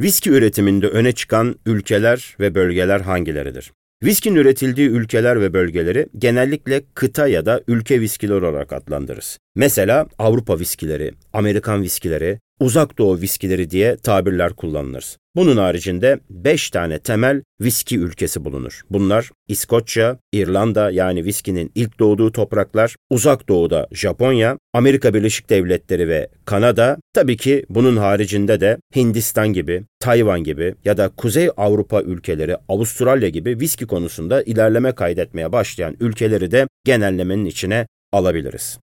Viski üretiminde öne çıkan ülkeler ve bölgeler hangileridir? Viskinin üretildiği ülkeler ve bölgeleri genellikle kıta ya da ülke viskileri olarak adlandırırız. Mesela Avrupa viskileri, Amerikan viskileri, Uzak Doğu viskileri diye tabirler kullanılır. Bunun haricinde 5 tane temel viski ülkesi bulunur. Bunlar İskoçya, İrlanda yani viskinin ilk doğduğu topraklar, Uzak Doğu'da Japonya, Amerika Birleşik Devletleri ve Kanada, tabii ki bunun haricinde de Hindistan gibi, Tayvan gibi ya da Kuzey Avrupa ülkeleri, Avustralya gibi viski konusunda ilerleme kaydetmeye başlayan ülkeleri de genellemenin içine alabiliriz.